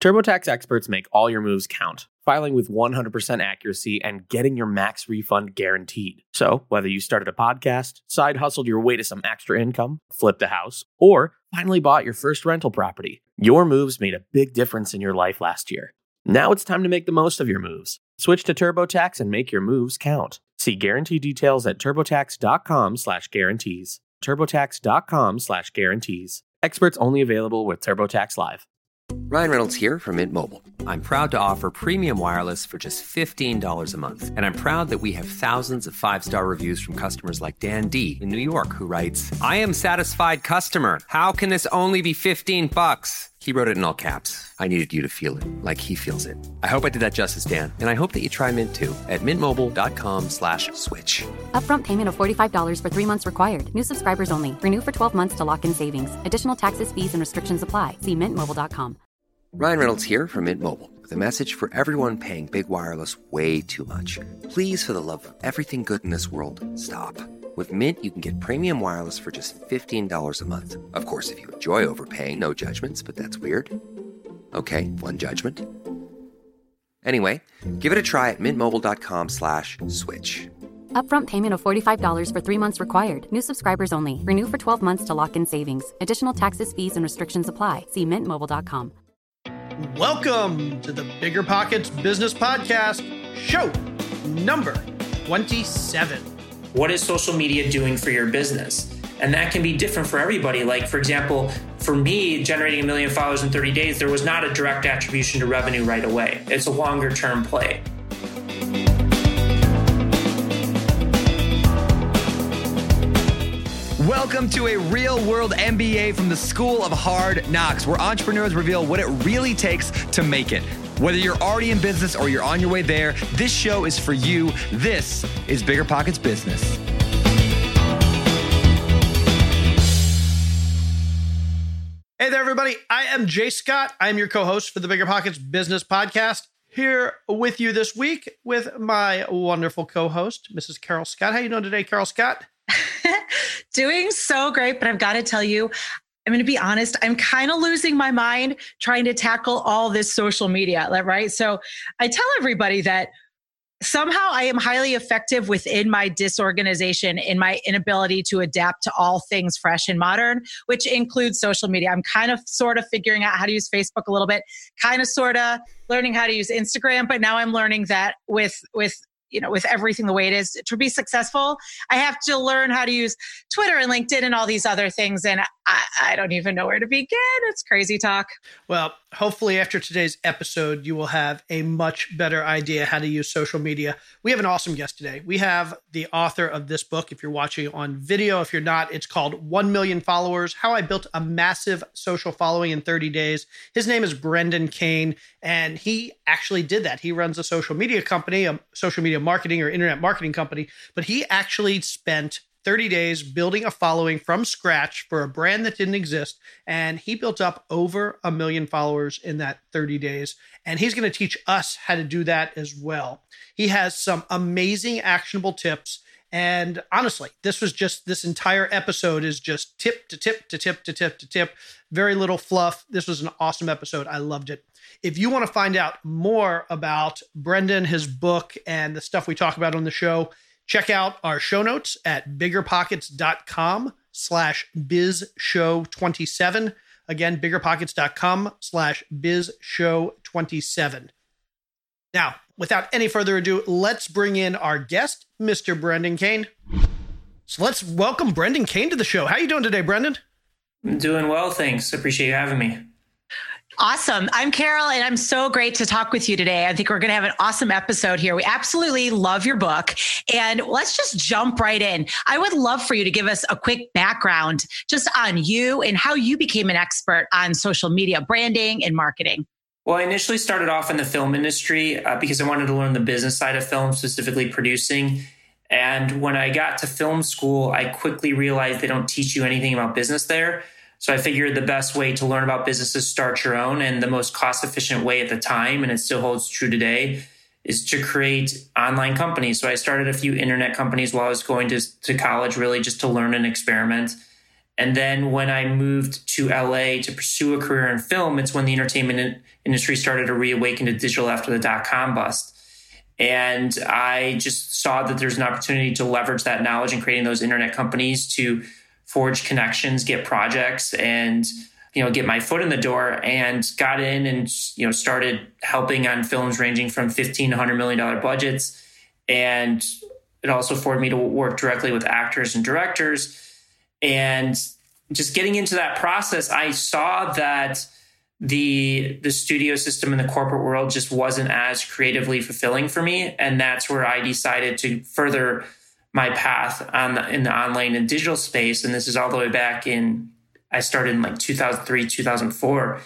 TurboTax experts make all your moves count, filing with 100% accuracy and getting your max refund guaranteed. So, whether you started a podcast, side hustled your way to some extra income, flipped a house, or finally bought your first rental property, your moves made a big difference in your life last year. Now it's time to make the most of your moves. Switch to TurboTax and make your moves count. See guarantee details at turbotax.com/guarantees. turbotax.com/guarantees. Experts only available with TurboTax Live. Ryan Reynolds here from Mint Mobile. I'm proud to offer premium wireless for just $15 a month. And I'm proud that we have thousands of five-star reviews from customers like Dan D in New York who writes, "I am satisfied customer. How can this only be 15 bucks?" He wrote it in all caps. I needed you to feel it like he feels it. I hope I did that justice, Dan. And I hope that you try Mint too at mintmobile.com slash switch. Upfront payment of $45 for three months required. New subscribers only. Renew for 12 months to lock in savings. Additional taxes, fees, and restrictions apply. See mintmobile.com. Ryan Reynolds here from Mint Mobile with a message for everyone paying big wireless way too much. Please, for the love of everything good in this world, stop. With Mint, you can get premium wireless for just $15 a month. Of course, if you enjoy overpaying, no judgments, but that's weird. Okay, one judgment. Anyway, give it a try at mintmobile.com slash switch. Upfront payment of $45 for three months required. New subscribers only. Renew for 12 months to lock in savings. Additional taxes, fees, and restrictions apply. See mintmobile.com. Welcome to the Bigger Pockets Business Podcast, show number 27. What is social media doing for your business? And that can be different for everybody. Like, for example, for me, generating a million followers in 30 days, there was not a direct attribution to revenue right away. It's a longer term play. Welcome to a real world MBA from the School of Hard Knocks, where entrepreneurs reveal what it really takes to make it. Whether you're already in business or you're on your way there, this show is for you. This is Bigger Pockets Business. Hey there, everybody. I am Jay Scott. I'm your co host for the Bigger Pockets Business Podcast. Here with you this week with my wonderful co host, Mrs. Carol Scott. How you doing today, Carol Scott? Doing so great, but I've got to tell you, I'm going to be honest, I'm kind of losing my mind trying to tackle all this social media, right? So I tell everybody that somehow I am highly effective within my disorganization in my inability to adapt to all things fresh and modern, which includes social media. I'm kind of sort of figuring out how to use Facebook a little bit, kind of sort of learning how to use Instagram, but now I'm learning that with with you know with everything the way it is to be successful i have to learn how to use twitter and linkedin and all these other things. And i, I don't even know where to begin. It's crazy talk. Well hopefully after today's episode you will have a much better idea how to use social media. We have an awesome guest today. We have the author of this book if you're watching on video. If you're not it's called 1 million followers how i built a massive social following in 30 days. His name is brendan kane and he actually did that. He runs a social media company a social media marketing or internet marketing company but he actually spent 30 days building a following from scratch for a brand that didn't exist. And he built up over a million followers in that 30 days. And he's going to teach us how to do that as well. He has some amazing actionable tips. And honestly, this was just this entire episode is just tip to tip to tip to tip to tip. Very little fluff. This was an awesome episode. I loved it. If you want to find out more about Brendan, his book, and the stuff we talk about on the show, Check out our show notes at biggerpockets.com slash bizshow27. Again, biggerpockets.com slash bizshow27. Now, without any further ado, let's bring in our guest, Mr. Brendan Kane. So let's welcome Brendan Kane to the show. How are you doing today, Brendan? I'm doing well, thanks. Appreciate you having me. Awesome. I'm Carol, and I'm so great to talk with you today. I think we're going to have an awesome episode here. We absolutely love your book. And let's just jump right in. I would love for you to give us a quick background just on you and how you became an expert on social media branding and marketing. Well, I initially started off in the film industry uh, because I wanted to learn the business side of film, specifically producing. And when I got to film school, I quickly realized they don't teach you anything about business there. So I figured the best way to learn about business is start your own and the most cost efficient way at the time, and it still holds true today, is to create online companies. So I started a few internet companies while I was going to, to college, really just to learn and experiment. And then when I moved to LA to pursue a career in film, it's when the entertainment industry started to reawaken to digital after the dot com bust. And I just saw that there's an opportunity to leverage that knowledge in creating those internet companies to forge connections, get projects, and you know get my foot in the door. And got in and you know started helping on films ranging from 15 to 100 million dollar budgets. And it also afforded me to work directly with actors and directors. And just getting into that process, I saw that the the studio system in the corporate world just wasn't as creatively fulfilling for me and that's where i decided to further my path on the, in the online and digital space. And this is all the way back in i started in like 2003 2004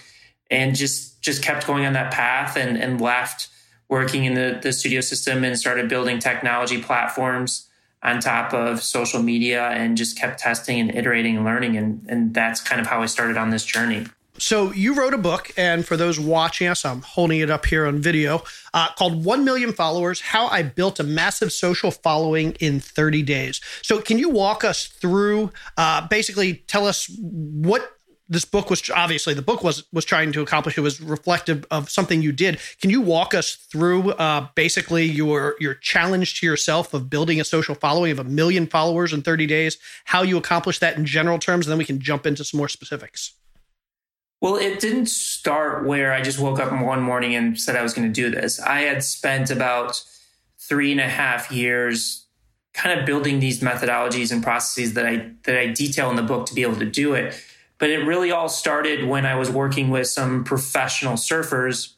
and just just kept going on that path and and left working in the, the studio system and started building technology platforms on top of social media and just kept testing and iterating and learning. And and that's kind of how i started on this journey so you wrote a book, and for those watching us, I'm holding it up here on video, uh, called "One Million Followers: How I Built a Massive Social Following in 30 Days." So can you walk us through? Uh, basically, tell us what this book was. Obviously, the book was was trying to accomplish. It was reflective of something you did. Can you walk us through uh, basically your your challenge to yourself of building a social following of a million followers in 30 days? How you accomplished that in general terms, and then we can jump into some more specifics. Well, it didn't start where I just woke up one morning and said I was going to do this. I had spent about three and a half years kind of building these methodologies and processes that I that I detail in the book to be able to do it. But it really all started when I was working with some professional surfers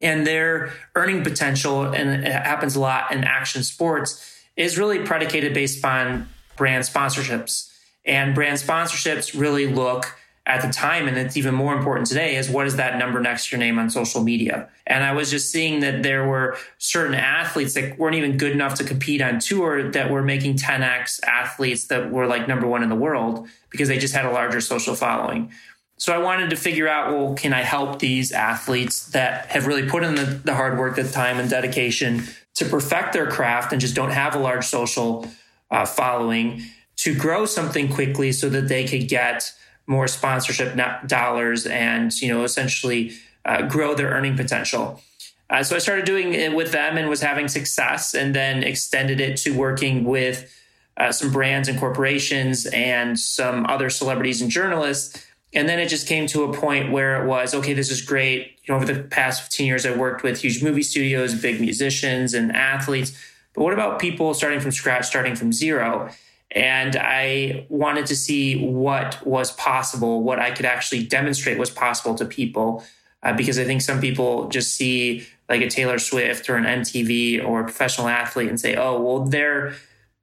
and their earning potential, and it happens a lot in action sports, is really predicated based upon brand sponsorships. And brand sponsorships really look at the time, and it's even more important today, is what is that number next to your name on social media? And I was just seeing that there were certain athletes that weren't even good enough to compete on tour that were making 10x athletes that were like number one in the world because they just had a larger social following. So I wanted to figure out, well, can I help these athletes that have really put in the, the hard work, the time, and dedication to perfect their craft and just don't have a large social uh, following to grow something quickly so that they could get more sponsorship dollars and you know essentially uh, grow their earning potential. Uh, so I started doing it with them and was having success, and then extended it to working with uh, some brands and corporations and some other celebrities and journalists. And then it just came to a point where it was okay. This is great. You know, over the past 15 years, I worked with huge movie studios, big musicians, and athletes. But what about people starting from scratch, starting from zero? And I wanted to see what was possible, what I could actually demonstrate was possible to people. Uh, because I think some people just see like a Taylor Swift or an MTV or a professional athlete and say, oh, well, they're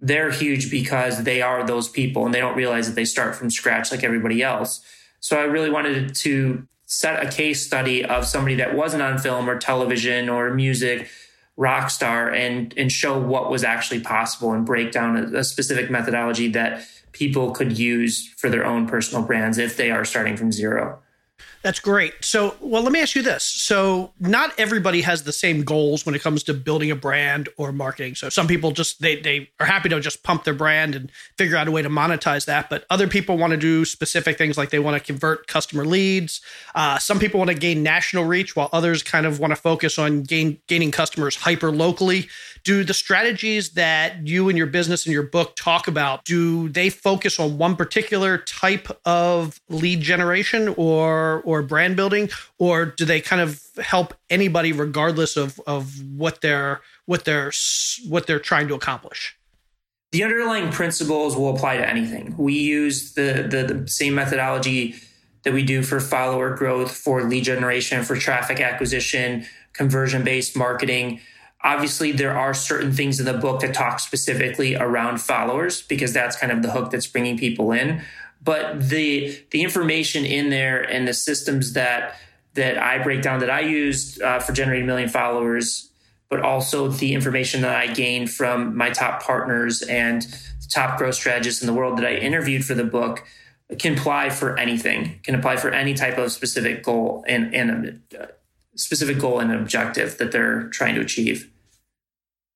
they're huge because they are those people and they don't realize that they start from scratch like everybody else. So I really wanted to set a case study of somebody that wasn't on film or television or music rock star and and show what was actually possible and break down a, a specific methodology that people could use for their own personal brands if they are starting from zero. That's great. So, well, let me ask you this. So, not everybody has the same goals when it comes to building a brand or marketing. So, some people just they they are happy to just pump their brand and figure out a way to monetize that, but other people want to do specific things like they want to convert customer leads. Uh, some people want to gain national reach, while others kind of want to focus on gain, gaining customers hyper locally do the strategies that you and your business and your book talk about do they focus on one particular type of lead generation or or brand building? Or do they kind of help anybody regardless of of what they're what they're what they're trying to accomplish? The underlying principles will apply to anything. We use the the, the same methodology that we do for follower growth for lead generation for traffic acquisition conversion based marketing Obviously, there are certain things in the book that talk specifically around followers because that's kind of the hook that's bringing people in. But the the information in there and the systems that that I break down that I used uh, for generating a million followers, but also the information that I gained from my top partners and top growth strategists in the world that I interviewed for the book can apply for anything, can apply for any type of specific goal and, and a specific goal and objective that they're trying to achieve.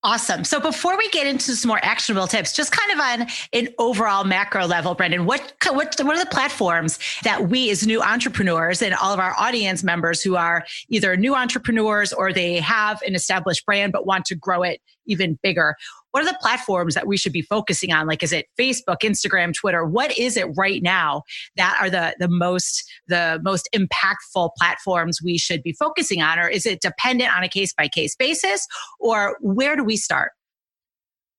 Awesome. So before we get into some more actionable tips, just kind of on an overall macro level, Brendan, what, what, what are the platforms that we as new entrepreneurs and all of our audience members who are either new entrepreneurs or they have an established brand but want to grow it even bigger? What are the platforms that we should be focusing on? Like, is it Facebook, Instagram, Twitter? What is it right now that are the, the most, the most impactful platforms we should be focusing on? Or is it dependent on a case by case basis? Or where do we start?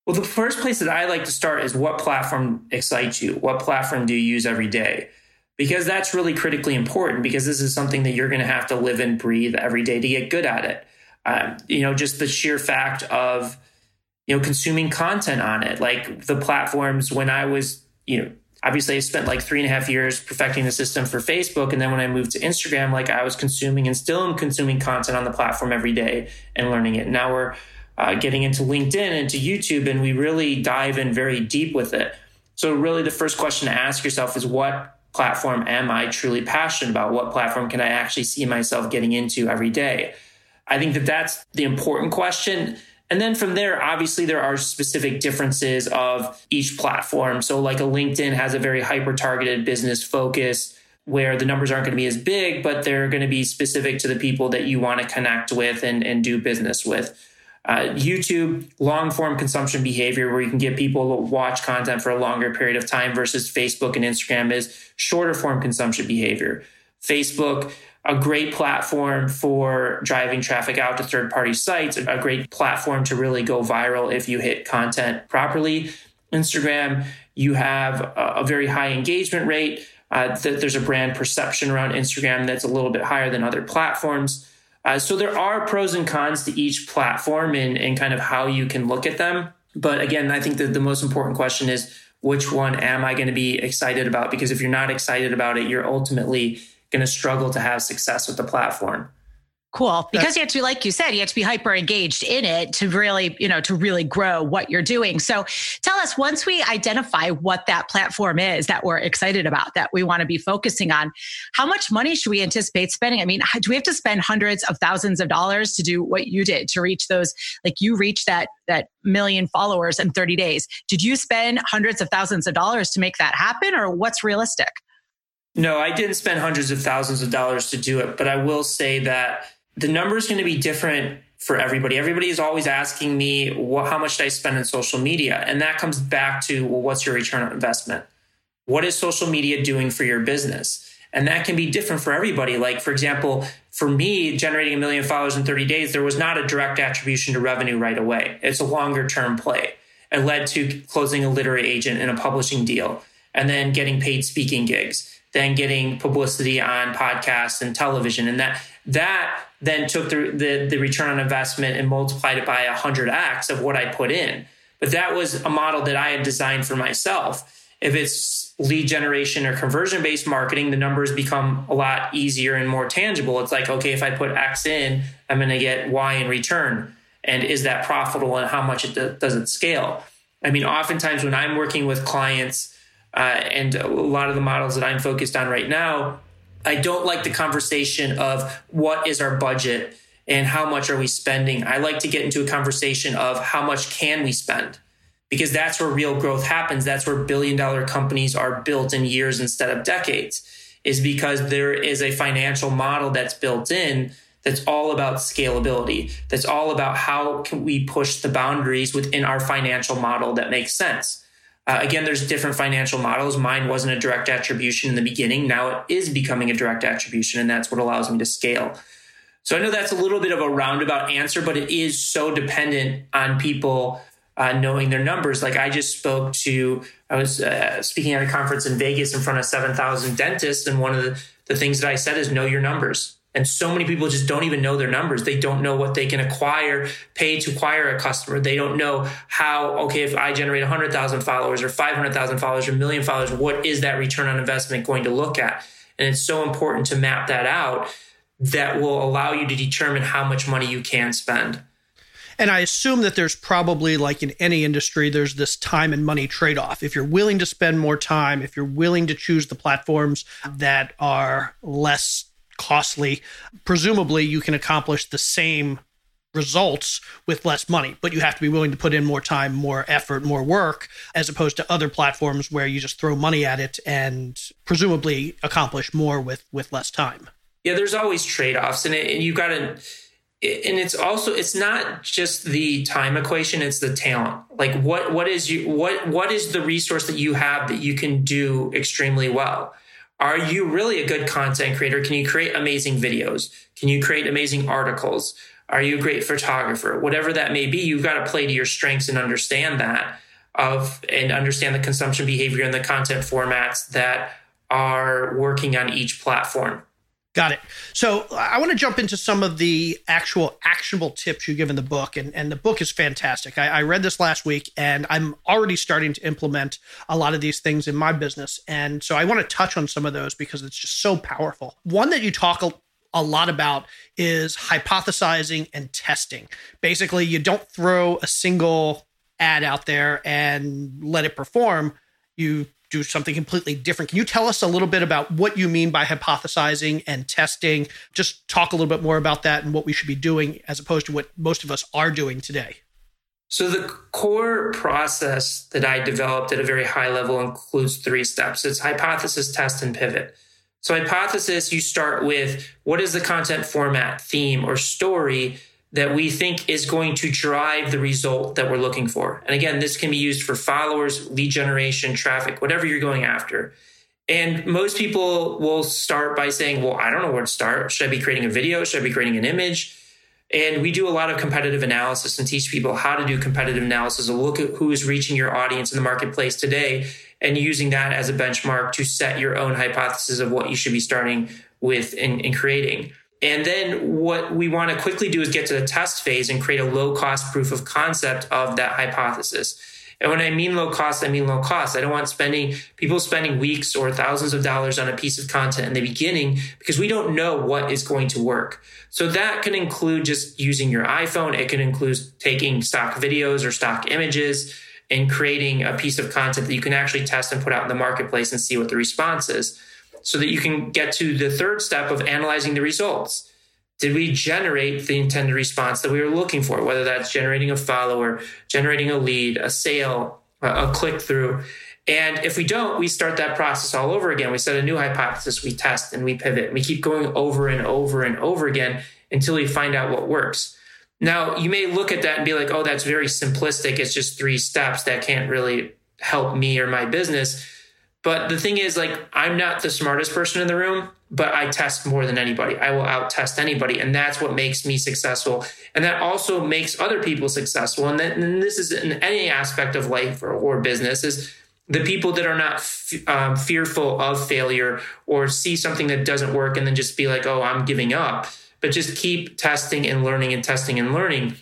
Well, the first place that I like to start is what platform excites you? What platform do you use every day? Because that's really critically important because this is something that you're going to have to live and breathe every day to get good at it. Um, you know, just the sheer fact of you know, consuming content on it. Like the platforms when I was, you know, obviously I spent like three and a half years perfecting the system for Facebook. And then when I moved to Instagram, like I was consuming and still am consuming content on the platform every day and learning it. Now we're uh, getting into LinkedIn, and to YouTube, and we really dive in very deep with it. So, really, the first question to ask yourself is what platform am I truly passionate about? What platform can I actually see myself getting into every day? I think that that's the important question. And then from there, obviously, there are specific differences of each platform. So, like a LinkedIn has a very hyper targeted business focus where the numbers aren't going to be as big, but they're going to be specific to the people that you want to connect with and, and do business with. Uh, YouTube, long form consumption behavior, where you can get people to watch content for a longer period of time versus Facebook and Instagram is shorter form consumption behavior. Facebook, a great platform for driving traffic out to third party sites, a great platform to really go viral if you hit content properly. Instagram, you have a, very high engagement rate. Uh, there's a brand perception around Instagram that's a little bit higher than other platforms. Uh, so there are pros and cons to each platform and, and kind of how you can look at them. But again, I think that the most important question is which one am I going to be excited about? Because if you're not excited about it, you're ultimately going to struggle to have success with the platform. Cool. Because you have to like you said, you have to be hyper engaged in it to really, you know, to really grow what you're doing. So tell us once we identify what that platform is that we're excited about, that we want to be focusing on, how much money should we anticipate spending? I mean, do we have to spend hundreds of thousands of dollars to do what you did to reach those, like you reached that, that million followers in 30 days? Did you spend hundreds of thousands of dollars to make that happen or what's realistic? No, I didn't spend hundreds of thousands of dollars to do it, but I will say that the number is going to be different for everybody. Everybody is always asking me, well, how much did I spend on social media? And that comes back to, well, what's your return on investment? What is social media doing for your business? And that can be different for everybody. Like, for example, for me, generating a million followers in 30 days, there was not a direct attribution to revenue right away. It's a longer term play. It led to closing a literary agent and a publishing deal and then getting paid speaking gigs then getting publicity on podcasts and television. And that that then took the, the, the return on investment and multiplied it by 100x of what I put in. But that was a model that I had designed for myself. If it's lead generation or conversion based marketing, the numbers become a lot easier and more tangible. It's like, okay, if I put X in, I'm going to get Y in return. And is that profitable and how much it does it scale? I mean, oftentimes when I'm working with clients, uh, and a lot of the models that I'm focused on right now, I don't like the conversation of what is our budget and how much are we spending. I like to get into a conversation of how much can we spend because that's where real growth happens. That's where billion dollar companies are built in years instead of decades, is because there is a financial model that's built in that's all about scalability. That's all about how can we push the boundaries within our financial model that makes sense. Uh, again, there's different financial models. Mine wasn't a direct attribution in the beginning. Now it is becoming a direct attribution, and that's what allows me to scale. So I know that's a little bit of a roundabout answer, but it is so dependent on people uh, knowing their numbers. Like I just spoke to, I was uh, speaking at a conference in Vegas in front of 7,000 dentists, and one of the, the things that I said is know your numbers. And so many people just don't even know their numbers. They don't know what they can acquire, pay to acquire a customer. They don't know how, okay, if I generate 100,000 followers or 500,000 followers or a million followers, what is that return on investment going to look at? And it's so important to map that out that will allow you to determine how much money you can spend. And I assume that there's probably, like in any industry, there's this time and money trade off. If you're willing to spend more time, if you're willing to choose the platforms that are less costly. Presumably, you can accomplish the same results with less money, but you have to be willing to put in more time, more effort, more work, as opposed to other platforms where you just throw money at it and presumably accomplish more with with less time. Yeah, there's always trade offs, and, and you got to. And it's also it's not just the time equation; it's the talent. Like what what is you what what is the resource that you have that you can do extremely well? Are you really a good content creator? Can you create amazing videos? Can you create amazing articles? Are you a great photographer? Whatever that may be, you've got to play to your strengths and understand that of and understand the consumption behavior and the content formats that are working on each platform. Got it. So I want to jump into some of the actual actionable tips you give in the book. And, and the book is fantastic. I, I, read this last week and I'm already starting to implement a lot of these things in my business. And so I want to touch on some of those because it's just so powerful. One that you talk a, a lot about is hypothesizing and testing. Basically, you don't throw a single ad out there and let it perform. You do something completely different. Can you tell us a little bit about what you mean by hypothesizing and testing? Just talk a little bit more about that and what we should be doing as opposed to what most of us are doing today. So, the core process that I developed at a very high level includes three steps it's hypothesis, test, and pivot. So, hypothesis, you start with what is the content format, theme, or story that we think is going to drive the result that we're looking for. And again, this can be used for followers, lead generation, traffic, whatever you're going after. And most people will start by saying, Well, I don't know where to start. Should I be creating a video? Should I be creating an image? And we do a lot of competitive analysis and teach people how to do competitive analysis and look at who is reaching your audience in the marketplace today and using that as a benchmark to set your own hypothesis of what you should be starting with and creating. And then what we want to quickly do is get to the test phase and create a low cost proof of concept of that hypothesis. And when I mean low cost, I mean low cost. I don't want spending people spending weeks or thousands of dollars on a piece of content in the beginning because we don't know what is going to work. So that can include just using your iPhone. It can include taking stock videos or stock images and creating a piece of content that you can actually test and put out in the marketplace and see what the response is so that you can get to the third step of analyzing the results. Did we generate the intended response that we were looking for? Whether that's generating a follower, generating a lead, a sale, a click through. And if we don't, we start that process all over again. We set a new hypothesis, we test and we pivot. We keep going over and over and over again until we find out what works. Now, you may look at that and be like, oh, that's very simplistic. It's just three steps that can't really help me or my business. But the thing is, like, I'm not the smartest person in the room, but I test more than anybody. I will out test anybody. And that's what makes me successful. And that also makes other people successful. And, that, and this is in any aspect of life or, or business is the people that are not f- um, fearful of failure or see something that doesn't work and then just be like, oh, I'm giving up, but just keep testing and learning and testing and learning.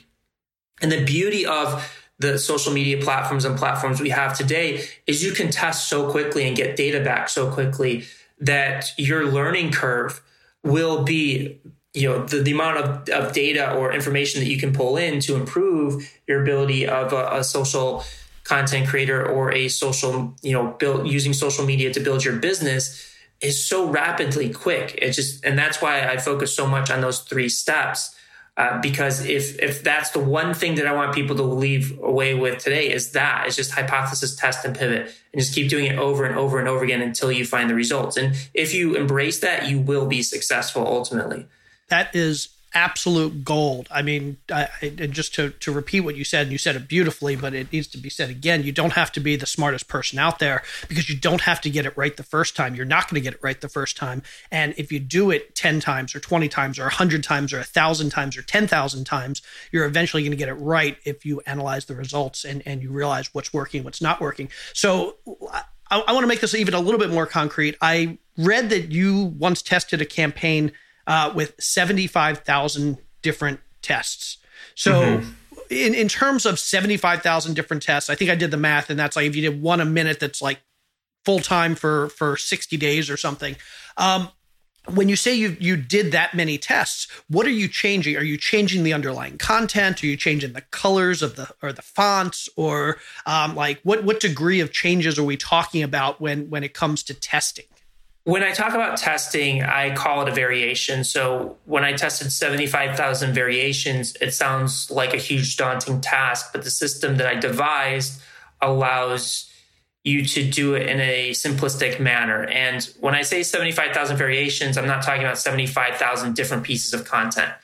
And the beauty of the social media platforms and platforms we have today is you can test so quickly and get data back so quickly that your learning curve will be you know the, the amount of, of data or information that you can pull in to improve your ability of a, a social content creator or a social you know build using social media to build your business is so rapidly quick. It just and that's why i focus so much on those three steps uh, because if if that's the one thing that I want people to leave away with today is that it's just hypothesis, test, and pivot, and just keep doing it over and over and over again until you find the results. And if you embrace that, you will be successful ultimately. That is absolute gold. I mean, I, I, just to, to repeat what you said, and you said it beautifully, but it needs to be said again. You don't have to be the smartest person out there because you don't have to get it right the first time. You're not going to get it right the first time. And if you do it 10 times or 20 times or 100 times or 1,000 times or 10,000 times, you're eventually going to get it right if you analyze the results and, and you realize what's working, what's not working. So I, I want to make this even a little bit more concrete. I read that you once tested a campaign – uh, with 75,000 different tests. So, mm-hmm. in, in terms of 75,000 different tests, I think I did the math, and that's like if you did one a minute, that's like full time for for 60 days or something. Um, when you say you you did that many tests, what are you changing? Are you changing the underlying content? Are you changing the colors of the or the fonts? Or um, like what what degree of changes are we talking about when when it comes to testing? When I talk about testing, I call it a variation. So when I tested 75,000 variations, it sounds like a huge daunting task, but the system that I devised allows you to do it in a simplistic manner. And when I say 75,000 variations, I'm not talking about 75,000 different pieces of content.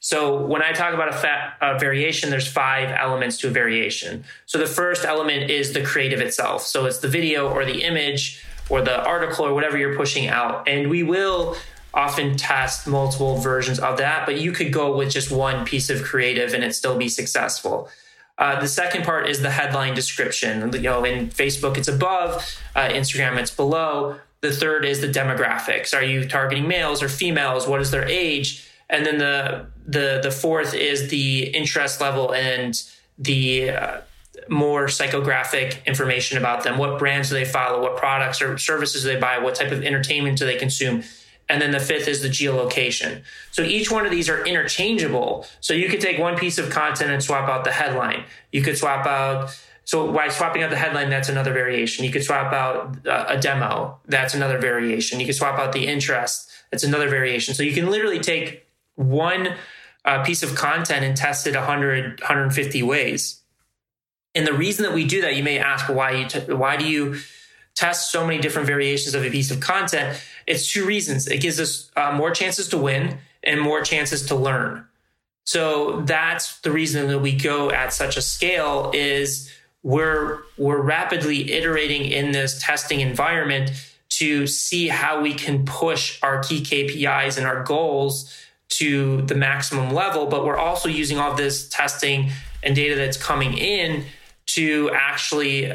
So when I talk about a, fa- a, variation, there's five elements to a variation. So the first element is the creative itself. So it's the video or the image or the article or whatever you're pushing out. And we will often test multiple versions of that, but you could go with just one piece of creative and it still be successful. Uh, the second part is the headline description. You know, in Facebook, it's above, uh, Instagram, it's below. The third is the demographics. Are you targeting males or females? What is their age? And then the the the fourth is the interest level and the uh, more psychographic information about them. What brands do they follow? What products or services do they buy? What type of entertainment do they consume? And then the fifth is the geolocation. So each one of these are interchangeable. So you could take one piece of content and swap out the headline. You could swap out so by swapping out the headline, that's another variation. You could swap out a demo. That's another variation. You could swap out the interest. That's another variation. So you can literally take one uh, piece of content and test it 100, 150 ways. And the reason that we do that, you may ask, why you t- why do you test so many different variations of a piece of content? It's two reasons. It gives us uh, more chances to win and more chances to learn. So that's the reason that we go at such a scale is we're we're rapidly iterating in this testing environment to see how we can push our key KPIs and our goals to the maximum level, but we're also using all this testing and data that's coming in to actually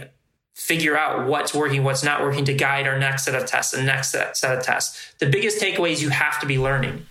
figure out what's working, what's not working to guide our next set of tests and next set, of tests. The biggest takeaway is you have to be learning.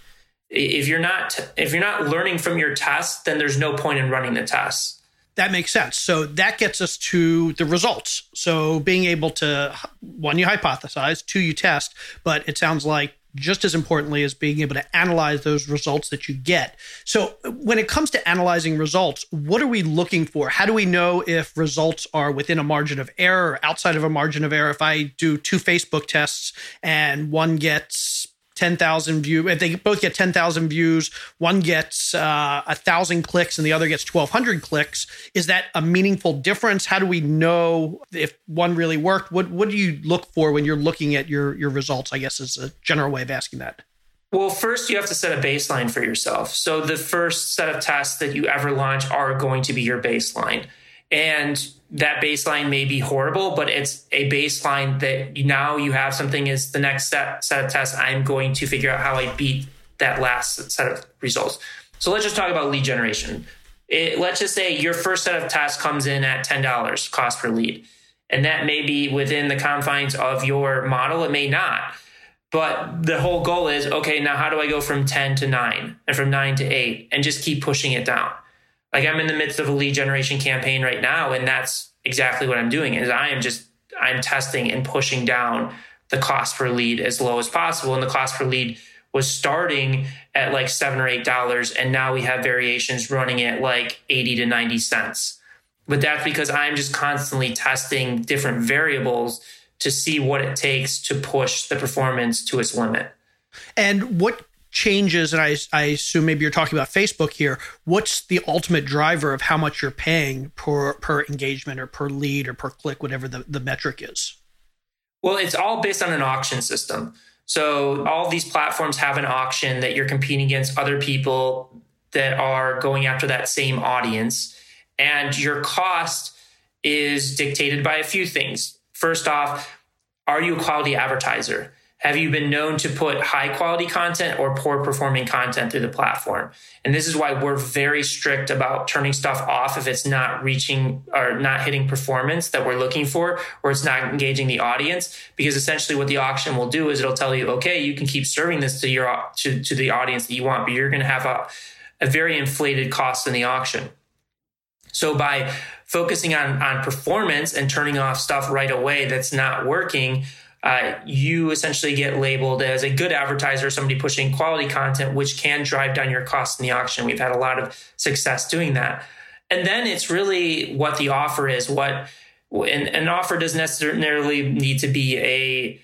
If you're not if you're not learning from your tests, then there's no point in running the tests. That makes sense. So that gets us to the results. So being able to one you hypothesize, two you test, but it sounds like just as importantly as being able to analyze those results that you get. So, when it comes to analyzing results, what are we looking for? How do we know if results are within a margin of error or outside of a margin of error? If I do two Facebook tests and one gets 10,000 views. If they both get 10,000 views, one gets uh, a thousand clicks and the other gets 1,200 clicks. Is that a meaningful difference? How do we know if one really worked? What What do you look for when you're looking at your your results? I guess is a general way of asking that. Well, first you have to set a baseline for yourself. So the first set of tests that you ever launch are going to be your baseline. And that baseline may be horrible, but it's a baseline that now you have something is the next set, set of tests. I'm going to figure out how I beat that last set of results. So let's just talk about lead generation. It, let's just say your first set of tests comes in at $10 cost per lead. And that may be within the confines of your model. It may not. But the whole goal is okay, now how do I go from 10 to 9 and from 9 to 8 and just keep pushing it down? Like I'm in the midst of a lead generation campaign right now, and that's exactly what I'm doing. Is I am just I'm testing and pushing down the cost per lead as low as possible, and the cost per lead was starting at like seven or eight dollars, and now we have variations running at like eighty to ninety cents. But that's because I'm just constantly testing different variables to see what it takes to push the performance to its limit. And what changes, and I, I assume maybe you're talking about Facebook here. What's the ultimate driver of how much you're paying per per engagement or per lead or per click, whatever the, the metric is? Well, it's all based on an auction system. So all these platforms have an auction that you're competing against other people that are going after that same audience. And your cost is dictated by a few things. First off, are you a quality advertiser? Have you been known to put high quality content or poor performing content through the platform? And this is why we're very strict about turning stuff off if it's not reaching or not hitting performance that we're looking for, or it's not engaging the audience. Because essentially what the auction will do is it'll tell you, okay, you can keep serving this to your to, to the audience that you want, but you're going to have a, a very inflated cost in the auction. So by focusing on, on performance and turning off stuff right away that's not working, uh, you essentially get labeled as a good advertiser, somebody pushing quality content, which can drive down your costs in the auction. We've had a lot of success doing that. And then it's really what the offer is. What an, an offer doesn't necessarily need to be a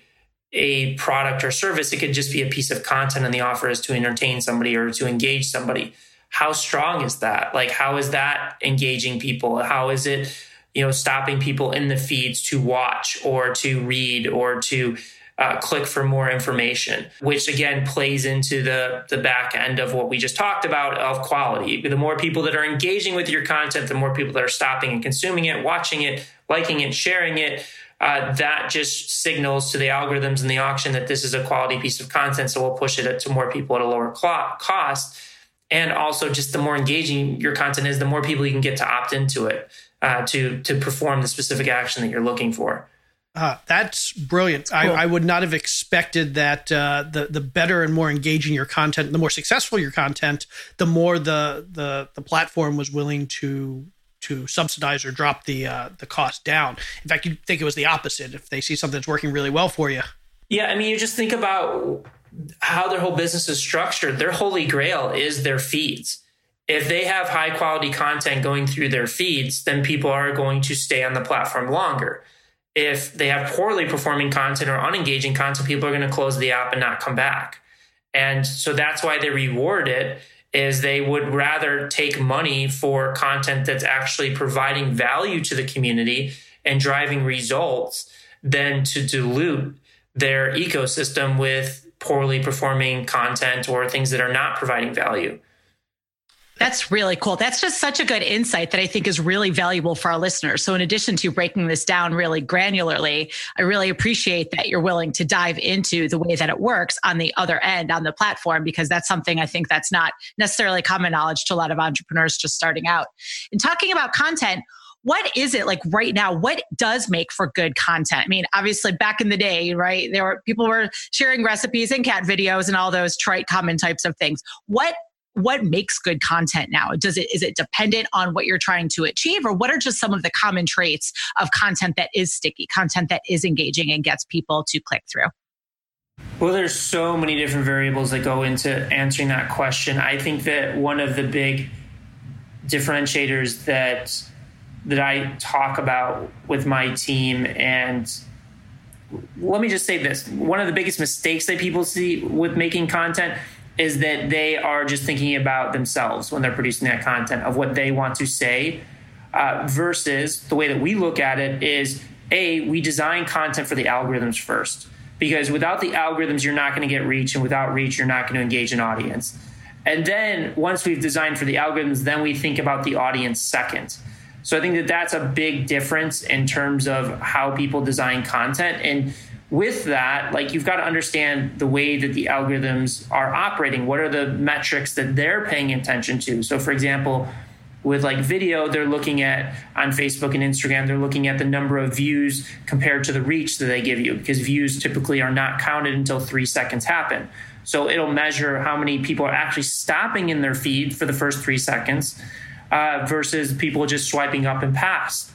a product or service. It could just be a piece of content and the offer is to entertain somebody or to engage somebody. How strong is that? Like, how is that engaging people? How is it, you know, stopping people in the feeds to watch or to read or to uh, click for more information, which again plays into the the back end of what we just talked about of quality. The more people that are engaging with your content, the more people that are stopping and consuming it, watching it, liking it, sharing it. Uh, that just signals to the algorithms in the auction that this is a quality piece of content. So we'll push it to more people at a lower cost. And also, just the more engaging your content is, the more people you can get to opt into it uh, to to perform the specific action that you're looking for. Uh, that's brilliant. Cool. I, I, would not have expected that uh, the the better and more engaging your content, the more successful your content, the more the the the platform was willing to to subsidize or drop the uh, the cost down. In fact, you'd think it was the opposite. If they see something that's working really well for you, yeah. I mean, you just think about how their whole business is structured. Their holy grail is their feeds. If they have high quality content going through their feeds, then people are going to stay on the platform longer if they have poorly performing content or unengaging content, people are going to close the app and not come back. And so that's why they reward it is they would rather take money for content that's actually providing value to the community and driving results than to dilute their ecosystem with poorly performing content or things that are not providing value. That's really cool. That's just such a good insight that I think is really valuable for our listeners. So, in addition to breaking this down really granularly, I really appreciate that you're willing to dive into the way that it works on the other end on the platform, because that's something I think that's not necessarily common knowledge to a lot of entrepreneurs just starting out. In talking about content, what is it like right now what does make for good content i mean obviously back in the day right there were people were sharing recipes and cat videos and all those trite common types of things what what makes good content now? Does it is it dependent on what you're trying to achieve or what are just some of the common traits of content that is sticky content that is engaging and gets people to click through? Well there's so many different variables that go into answering that question. I think that one of the big differentiators that that i talk about with my team and let me just say this one of the biggest mistakes that people see with making content is that they are just thinking about themselves when they're producing that content of what they want to say uh, versus the way that we look at it is a we design content for the algorithms first because without the algorithms you're not going to get reach and without reach you're not going to engage an audience. And then once we've designed for the algorithms then we think about the audience second. So i think that that's a big difference in terms of how people design content and with that, like you've got to understand the way that the algorithms are operating. What are the metrics that they're paying attention to? So, for example, with like video, they're looking at on Facebook and Instagram, they're looking at the number of views compared to the reach that they give you because views typically are not counted until three seconds happen. So it'll measure how many people are actually stopping in their feed for the first three seconds uh, versus people just swiping up and past.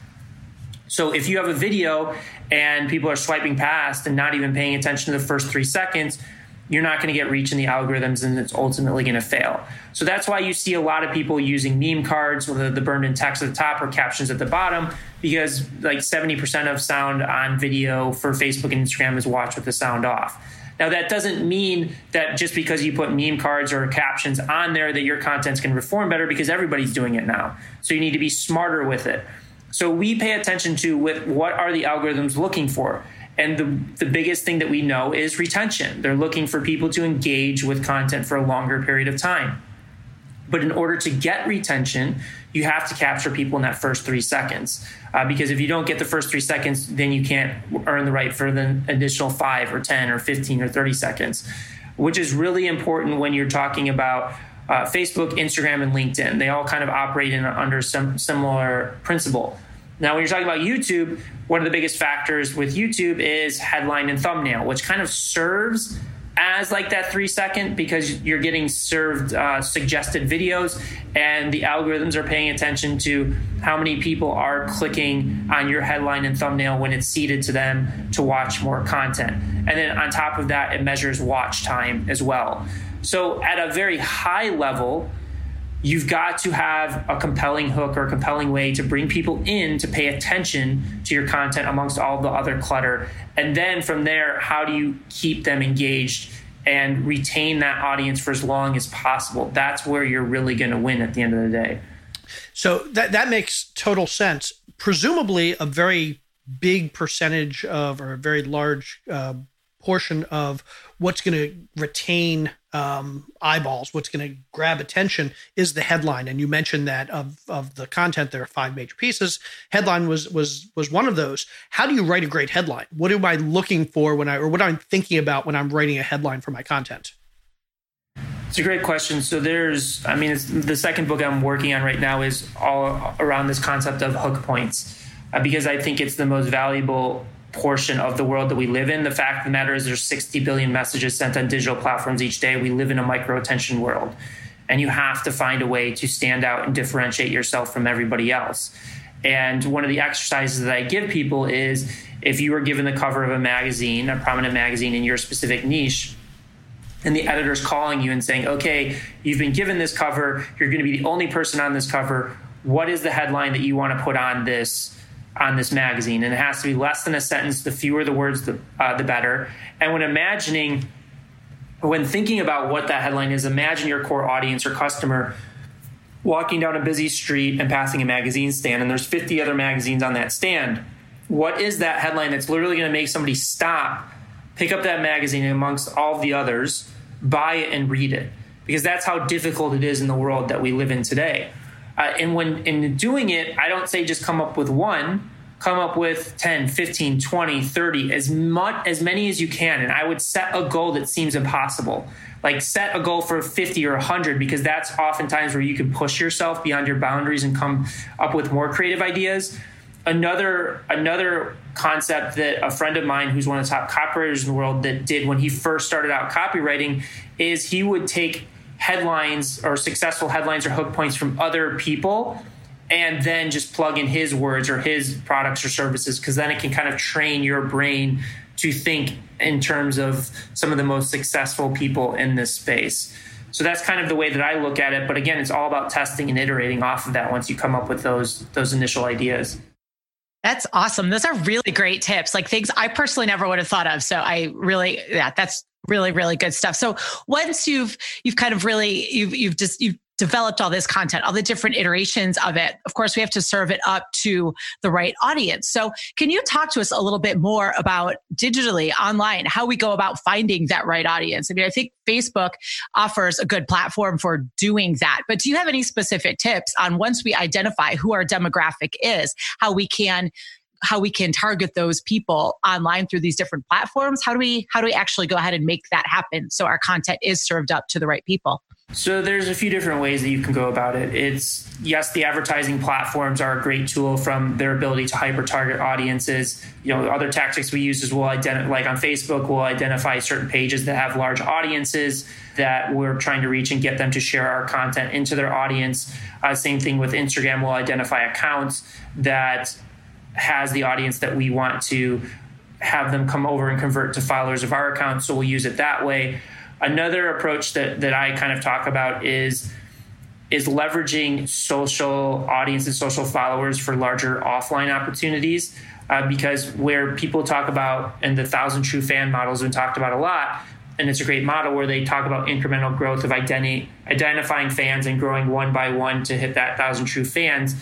So if you have a video and people are swiping past and not even paying attention to the first three seconds, you're not going to get reach in the algorithms and it's ultimately going to fail. So that's why you see a lot of people using meme cards with the burned in text at the top or captions at the bottom, because like 70% of sound on video for Facebook and Instagram is watched with the sound off. Now, that doesn't mean that just because you put meme cards or captions on there that your content's going to perform better because everybody's doing it now. So you need to be smarter with it. So we pay attention to with what are the algorithms looking for. And the, the biggest thing that we know is retention. They're looking for people to engage with content for a longer period of time. But in order to get retention, you have to capture people in that first three seconds. Uh, because if you don't get the first three seconds, then you can't earn the right for the additional five or 10 or 15 or 30 seconds, which is really important when you're talking about uh, Facebook, Instagram, and LinkedIn. They all kind of operate in under some similar principle. Now, when you're talking about YouTube, one of the biggest factors with YouTube is headline and thumbnail, which kind of serves as like that three second because you're getting served uh, suggested videos and the algorithms are paying attention to how many people are clicking on your headline and thumbnail when it's seeded to them to watch more content. And then on top of that it measures watch time as well. So at a very high level you've got to have a compelling hook or a compelling way to bring people in to pay attention to your content amongst all the other clutter. And then from there, how do you keep them engaged and retain that audience for as long as possible? That's where you're really going to win at the end of the day. So that that makes total sense. Presumably, a very big percentage of, or a very large uh, portion of what's going to retain um, eyeballs, what's going to grab attention is the headline. And you mentioned that of of the content, there are five major pieces. Headline was was was one of those. How do you write a great headline? What am I looking for when I, or what I'm thinking about when I'm writing a headline for my content? It's a great question. So there's, I mean, the second book I'm working on right now is all around this concept of hook points, uh, because I think it's the most valuable portion of the world that we live in. The fact of the matter is, there's 60 billion messages sent on digital platforms each day. We live in a micro attention world, and you have to find a way to stand out and differentiate yourself from everybody else. And one of the exercises that I give people is if you were given the cover of a magazine, a prominent magazine in your specific niche, and the editor's calling you and saying, okay, you've been given this cover, you're going to be the only person on this cover. What is the headline that you want to put on this? On this magazine, and it has to be less than a sentence. The fewer the words, the uh, the better. And when imagining, when thinking about what that headline is, imagine your core audience or customer walking down a busy street and passing a magazine stand, and there's 50 other magazines on that stand. What is that headline that's literally going to make somebody stop, pick up that magazine amongst all the others, buy it, and read it? Because that's how difficult it is in the world that we live in today. Uh, and when in doing it, I don't say just come up with one, come up with 10, 15, 20, 30, as much as many as you can. And I would set a goal that seems impossible. Like set a goal for 50 or 100 because that's oftentimes where you can push yourself beyond your boundaries and come up with more creative ideas. Another another concept that a friend of mine who's one of the top copywriters in the world that did when he first started out copywriting is he would take headlines or successful headlines or hook points from other people and then just plug in his words or his products or services because then it can kind of train your brain to think in terms of some of the most successful people in this space. So that's kind of the way that I look at it. But again, it's all about testing and iterating off of that once you come up with those those initial ideas. That's awesome. Those are really great tips, like things I personally never would have thought of. So I really, yeah, that's really really good stuff. So once you've you've kind of really you've you've just you've developed all this content all the different iterations of it of course we have to serve it up to the right audience. So can you talk to us a little bit more about digitally online how we go about finding that right audience? I mean i think facebook offers a good platform for doing that but do you have any specific tips on once we identify who our demographic is how we can how we can target those people online through these different platforms how do we how do we actually go ahead and make that happen so our content is served up to the right people? So there's a few different ways that you can go about it. It's yes the advertising platforms are a great tool from their ability to hyper target audiences. You know other tactics we use is we'll identify like on facebook we'll identify certain pages that have large audiences that we're trying to reach and get them to share our content into their audience. Uh, same thing with instagram we'll identify accounts that has the audience that we want to have them come over and convert to followers of our account. So we'll use it that way. Another approach that, that I kind of talk about is is leveraging social audiences, social followers for larger offline opportunities. Uh, because where people talk about and the thousand true fan models been talked about a lot, and it's a great model where they talk about incremental growth of identi- identifying fans and growing one by one to hit that thousand true fans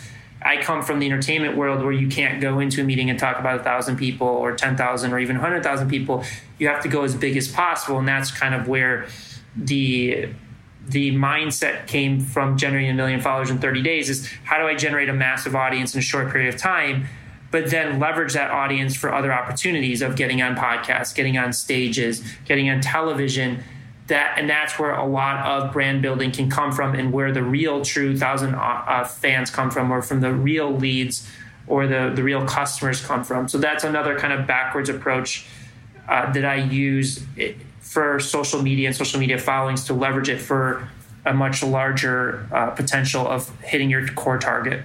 I come from the entertainment world where you can't go into a meeting and talk about a thousand people or 10,000 or even 100,000 people. You have to go as big as possible. And that's kind of where the the mindset came from generating a million followers in 30 days is how do I generate a massive audience in a short period of time, but then leverage that audience for other opportunities of getting on podcasts, getting on stages, getting on television, that and that's where a lot of brand building can come from and where the real true thousand uh, uh, fans come from or from the real leads or the, the real customers come from. So that's another kind of backwards approach uh, that i use for social media and social media followings to leverage it for a much larger uh, potential of hitting your core target.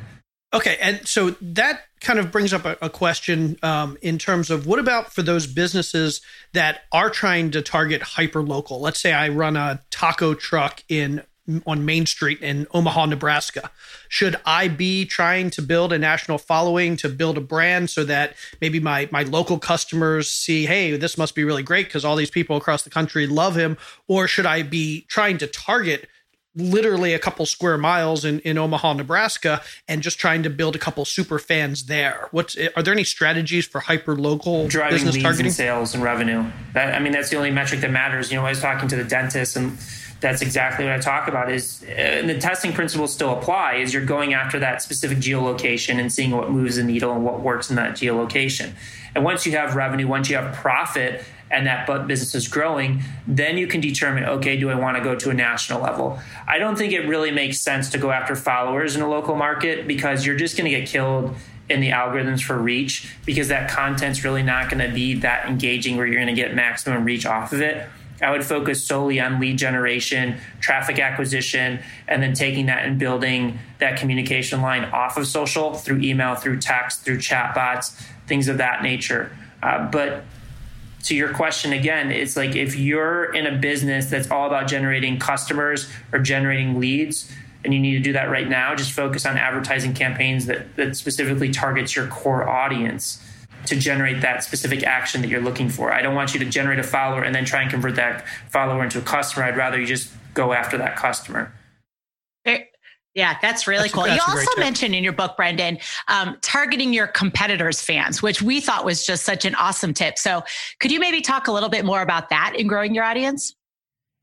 Okay, and so that kind of brings up a, a question um, in terms of what about for those businesses that are trying to target hyper local? Let's say I run a taco truck in on Main Street in Omaha, Nebraska. Should I be trying to build a national following to build a brand so that maybe my my local customers see, hey, this must be really great because all these people across the country love him, or should I be trying to target literally a couple square miles in, in Omaha, Nebraska, and just trying to build a couple super fans there. What's are there any strategies for hyper local driving business leads targeting? and sales and revenue? That, I mean, that's the only metric that matters. You know, I was talking to the dentist, and that's exactly what I talk about. Is uh, and the testing principles still apply? Is you're going after that specific geolocation and seeing what moves the needle and what works in that geolocation. And once you have revenue, once you have profit, and that business is growing, then you can determine, okay, do I want to go to a national level? I don't think it really makes sense to go after followers in a local market because you're just going to get killed in the algorithms for reach because that content's really not going to be that engaging where you're going to get maximum reach off of it. I would focus solely on lead generation, traffic acquisition, and then taking that and building that communication line off of social through email, through text, through chatbots, things of that nature. Uh, but to your question again, it's like if you're in a business that's all about generating customers or generating leads, and you need to do that right now, just focus on advertising campaigns that, that specifically targets your core audience to generate that specific action that you're looking for. I don't want you to generate a follower and then try and convert that follower into a customer. I'd rather you just go after that customer. Yeah, that's really that's, cool. That's you also mentioned in your book, Brendan, um, targeting your competitors' fans, which we thought was just such an awesome tip. So, could you maybe talk a little bit more about that in growing your audience?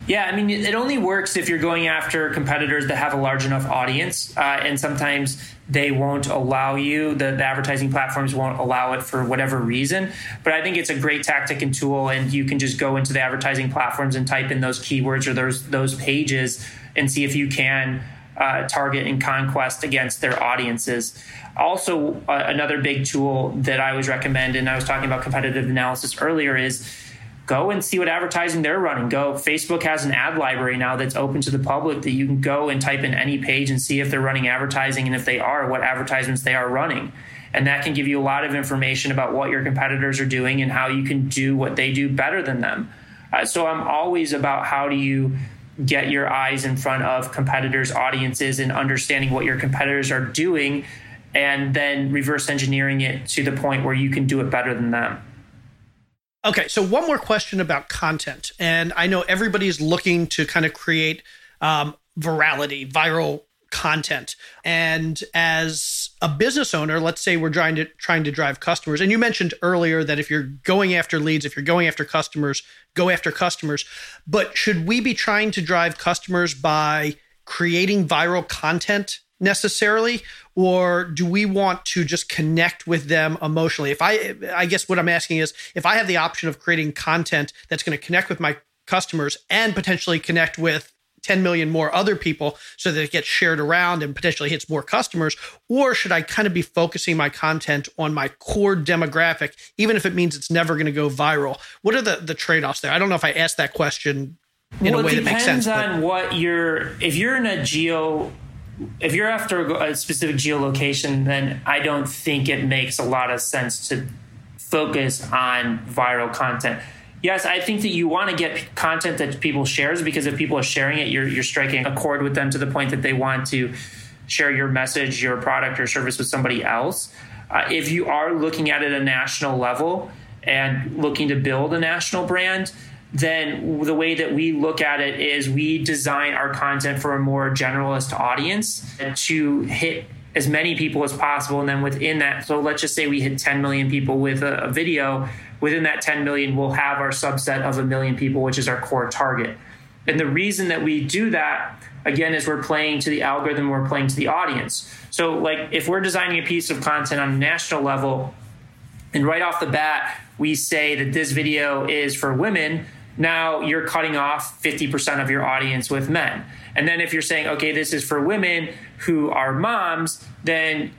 Yeah, I mean, it only works if you're going after competitors that have a large enough audience, uh, and sometimes they won't allow you. The, the, advertising platforms won't allow it for whatever reason. But I think it's a great tactic and tool, and you can just go into the advertising platforms and type in those keywords or those those pages and see if you can uh, target and conquest against their audiences. Also, uh, another big tool that I always recommend, and I was talking about competitive analysis earlier, is go and see what advertising they're running. Go. Facebook has an ad library now that's open to the public that you can go and type in any page and see if they're running advertising, and if they are, what advertisements they are running. And that can give you a lot of information about what your competitors are doing and how you can do what they do better than them. Uh, so I'm always about how do you get your eyes in front of competitors' audiences and understanding what your competitors are doing, and then reverse engineering it to the point where you can do it better than them. Okay, so one more question about content. And I know everybody's looking to kind of create um, virality, viral content. And as a business owner, let's say we're trying to trying to drive customers. And you mentioned earlier that if you're going after leads, if you're going after customers, go after customers. But should we be trying to drive customers by creating viral content necessarily or do we want to just connect with them emotionally if i i guess what i'm asking is if i have the option of creating content that's going to connect with my customers and potentially connect with 10 million more other people so that it gets shared around and potentially hits more customers? Or should I kind of be focusing my content on my core demographic, even if it means it's never going to go viral? What are the, the trade offs there? I don't know if I asked that question in well, a way that makes sense. It depends on but- what you're, if you're in a geo, if you're after a specific geolocation, then I don't think it makes a lot of sense to focus on viral content yes, I think that you want to get content that people shares because if people are sharing it, you're you're striking a chord with them to the point that they want to share your message, your product, or service with somebody else. Uh, if you are looking at it at a national level and looking to build a national brand, then the way that we look at it is we design our content for a more generalist audience to hit as many people as possible. And then within that, so let's just say we hit 10 million people with a, a video within that 10 million, we'll have our subset of a million people, which is our core target. And the reason that we do that, again, is we're playing to the algorithm, we're playing to the audience. So, like, if we're designing a piece of content on a national level, and right off the bat, we say that this video is for women, now you're cutting off 50% of your audience with men. And then if you're saying, okay, this is for women who are moms, then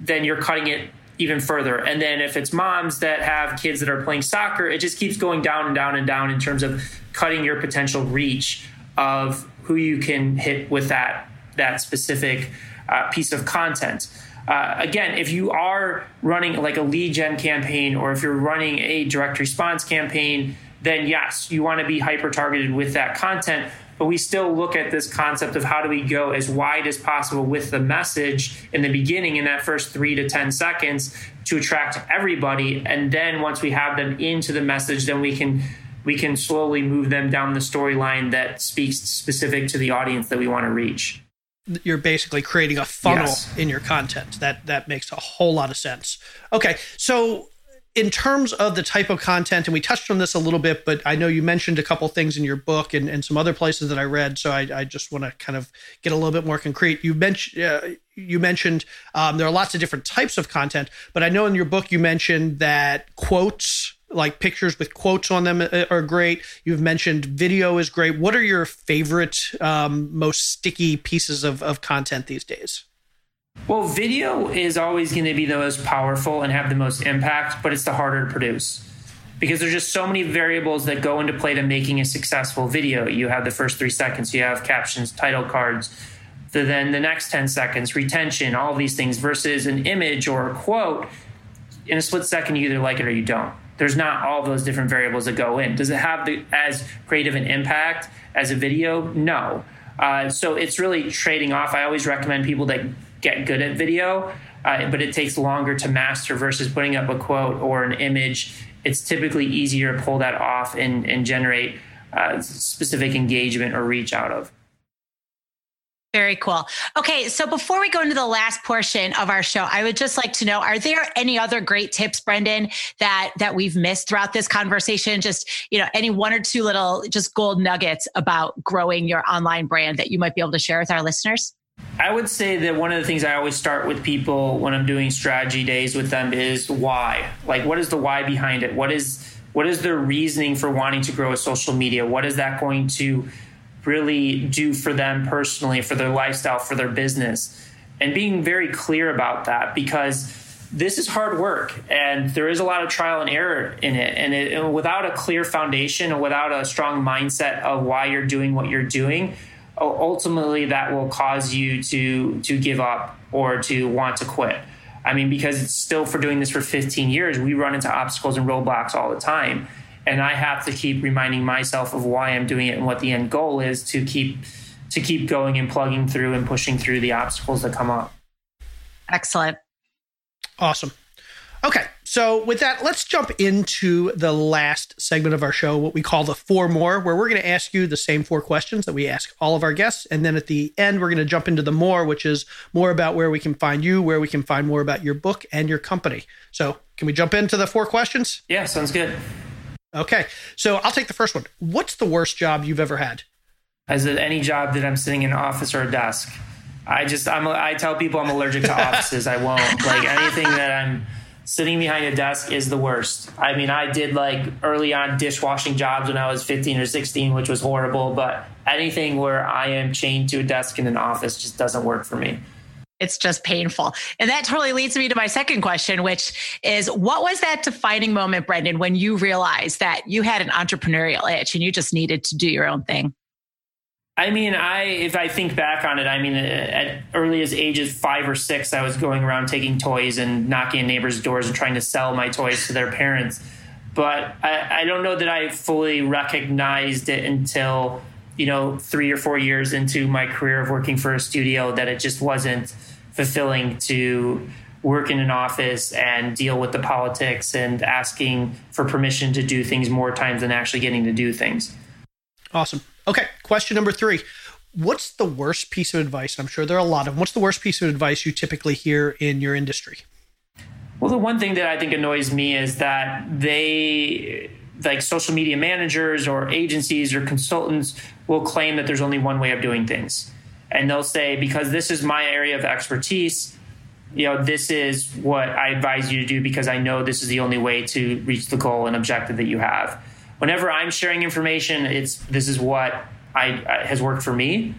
then you're cutting it even further. And then if it's moms that have kids that are playing soccer, it just keeps going down and down and down in terms of cutting your potential reach of who you can hit with that that specific uh, piece of content. Uh, again, if you are running like a lead gen campaign or if you're running a direct response campaign, then yes, you want to be hyper targeted with that content. But we still look at this concept of how do we go as wide as possible with the message in the beginning in that first three to 10 seconds to attract everybody. And then once we have them into the message, then we can we can slowly move them down the storyline that speaks specific to the audience that we want to reach you're basically creating a funnel yes. in your content. That that makes a whole lot of sense. Okay, so in terms of the type of content, and we touched on this a little bit, but I know you mentioned a couple things in your book and, and some other places that I read. So I, I just want to kind of get a little bit more concrete. You mentioned uh, you mentioned um, there are lots of different types of content, but I know in your book you mentioned that quotes like pictures with quotes on them uh, are great. You've mentioned video is great. What are your favorite, um, most sticky pieces of, of content these days? Well, video is always going to be the most powerful and have the most impact, but it's the harder to produce because there's just so many variables that go into play to making a successful video. You have the first three seconds, you have captions, title cards, then the next 10 seconds, retention, all these things versus an image or a quote. In a split second, you either like it or you don't there's not all those different variables that go in. Does it have the, as creative an impact as a video? No. Uh, so it's really trading off. I always recommend people that get good at video, uh, but it takes longer to master versus putting up a quote or an image. It's typically easier to pull that off and, and generate uh, specific engagement or reach out of. Very cool. Okay, so before we go into the last portion of our show, I would just like to know: Are there any other great tips, Brendan, that that we've missed throughout this conversation? Just you know, any one or two little just gold nuggets about growing your online brand that you might be able to share with our listeners. I would say that one of the things I always start with people when I'm doing strategy days with them is why. Like, what is the why behind it? What is what is their reasoning for wanting to grow a social media? What is that going to really do for them personally, for their lifestyle, for their business, and being very clear about that because this is hard work and there is a lot of trial and error in it. And, it, and without a clear foundation and without a strong mindset of why you're doing what you're doing, ultimately that will cause you to to give up or to want to quit. I mean, because it's still for doing this for 15 years, we run into obstacles and roadblocks all the time and I have to keep reminding myself of why I'm doing it and what the end goal is to keep to keep going and plugging through and pushing through the obstacles that come up. Excellent. Awesome. Okay, so with that, let's jump into the last segment of our show, what we call the four more, where we're going to ask you the same four questions that we ask all of our guests. And then at the end, we're going to jump into the more, which is more about where we can find you, where we can find more about your book and your company. So, can we jump into the four questions? Yeah, sounds good. Okay. So I'll take the first one. What's the worst job you've ever had? As any job that I'm sitting in an office or a desk. I just I'm I tell people I'm allergic to offices. I won't like anything that I'm sitting behind a desk is the worst. I mean, I did like early on dishwashing jobs when I was 15 or 16, which was horrible, but anything where I am chained to a desk in an office just doesn't work for me it's just painful. And that totally leads me to my second question, which is what was that defining moment, Brendan, when you realized that you had an entrepreneurial itch and you just needed to do your own thing? I mean, I if I think back on it, I mean, uh, at early as ages five or six, I was going around taking toys and knocking on neighbors' doors and trying to sell my toys to their parents. But I, I don't know that I fully recognized it until you know three or four years into my career of working for a studio that it just wasn't fulfilling to work in an office and deal with the politics and asking for permission to do things more times than actually getting to do things. Awesome. Okay, question number three. What's the worst piece of advice? I'm sure there are a lot of them. What's the worst piece of advice you typically hear in your industry? Well, the one thing that I think annoys me is that they, like social media managers or agencies or consultants, will claim that there's only one way of doing things and they'll say because this is my area of expertise you know this is what i advise you to do because i know this is the only way to reach the goal and objective that you have whenever i'm sharing information it's this is what i has worked for me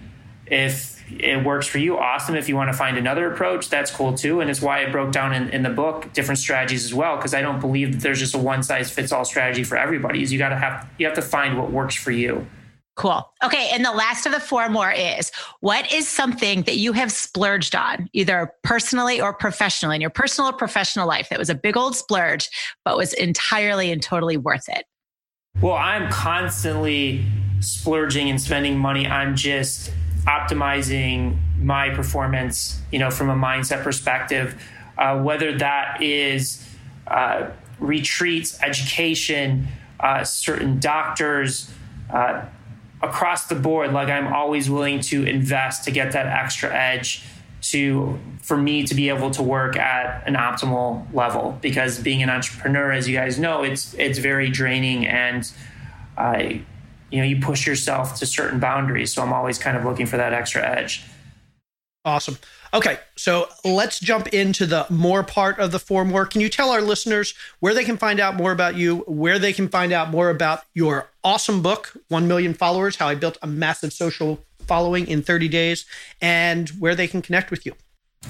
if it works for you awesome if you want to find another approach that's cool too and it's why i broke down in, in the book different strategies as well because i don't believe that there's just a one size fits all strategy for everybody is you got to have you have to find what works for you Cool. Okay. And the last of the four more is what is something that you have splurged on, either personally or professionally, in your personal or professional life that was a big old splurge, but was entirely and totally worth it? Well, I'm constantly splurging and spending money I'm just optimizing my performance, you know, from a mindset perspective, uh, whether that is uh, retreats, education, uh, certain doctors, uh, across the board. Like I'm always willing to invest to get that extra edge to for me to be able to work at an optimal level. Because being an entrepreneur as you guys know it's it's very draining and I you know you push yourself to certain boundaries. So I'm always kind of looking for that extra edge. Awesome. Okay so let's jump into the more part of the four more can you tell our listeners where they can find out more about you where they can find out more about your awesome book 1 million followers how I built a massive social following in 30 days and where they can connect with you.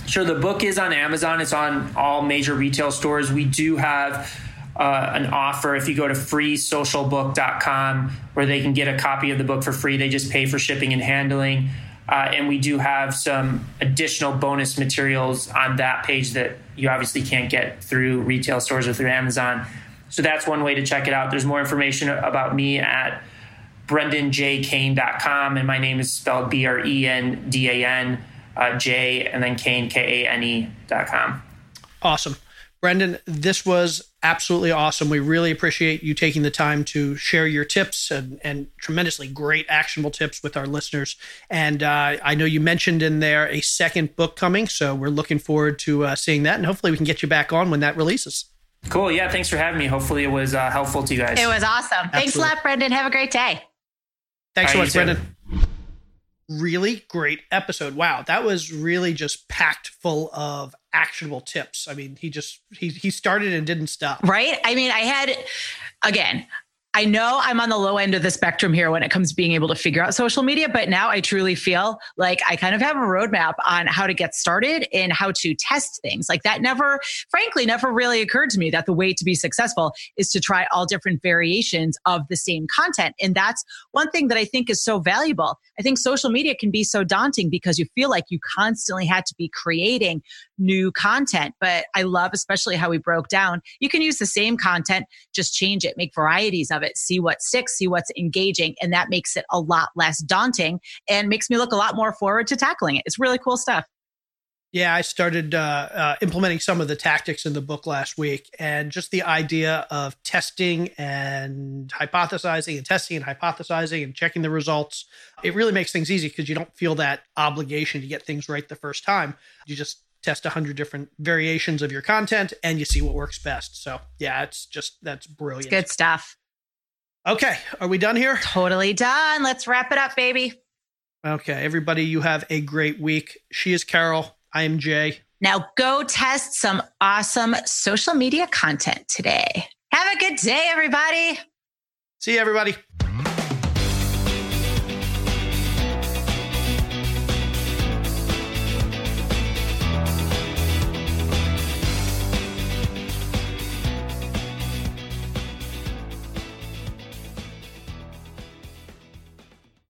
Sure. The book is on Amazon. It's on all major retail stores. We do have uh, an offer if you go to freesocialbook.com where they can get a copy of the book for free. They just pay for shipping and handling. Uh, and we do have some additional bonus materials on that page that you obviously can't get through retail stores or through Amazon. So that's one way to check it out. There's more information about me at brendanjkane.com, and my name is spelled B R E N D A N uh, J, and then Kane, K A N E.com. Awesome. Brendan, this was absolutely awesome. We really appreciate you taking the time to share your tips and, and tremendously great actionable tips with our listeners. And uh, I know you mentioned in there a second book coming, so we're looking forward to uh, seeing that. And hopefully, we can get you back on when that releases. Cool. Yeah. Thanks for having me. Hopefully, it was uh, helpful to you guys. It was awesome. Absolutely. Thanks a lot, Brendan. Have a great day. Thanks so much, Brendan. Really great episode. Wow, that was really just packed full of actionable tips. I mean, he just he he started and didn't stop. Right? I mean, I had again, I know I'm on the low end of the spectrum here when it comes to being able to figure out social media, but now I truly feel like I kind of have a roadmap on how to get started and how to test things. Like that never, frankly, never really occurred to me that the way to be successful is to try all different variations of the same content. And that's one thing that I think is so valuable. I think social media can be so daunting because you feel like you constantly had to be creating new content. But I love especially how we broke down. You can use the same content, just change it, make varieties of it, see what sticks, see what's engaging. And that makes it a lot less daunting and makes me look a lot more forward to tackling it. It's really cool stuff. Yeah, I started uh, uh, implementing some of the tactics in the book last week, and just the idea of testing and hypothesizing and testing and hypothesizing and checking the results. It really makes things easy because you don't feel that obligation to get things right the first time. You just test a hundred different variations of your content and you see what works best. So yeah, it's just that's brilliant. It's good stuff. Okay, are we done here? Totally done. Let's wrap it up, baby. Okay, everybody, you have a great week. She is Carol. I am Jay. Now go test some awesome social media content today. Have a good day, everybody. See you, everybody.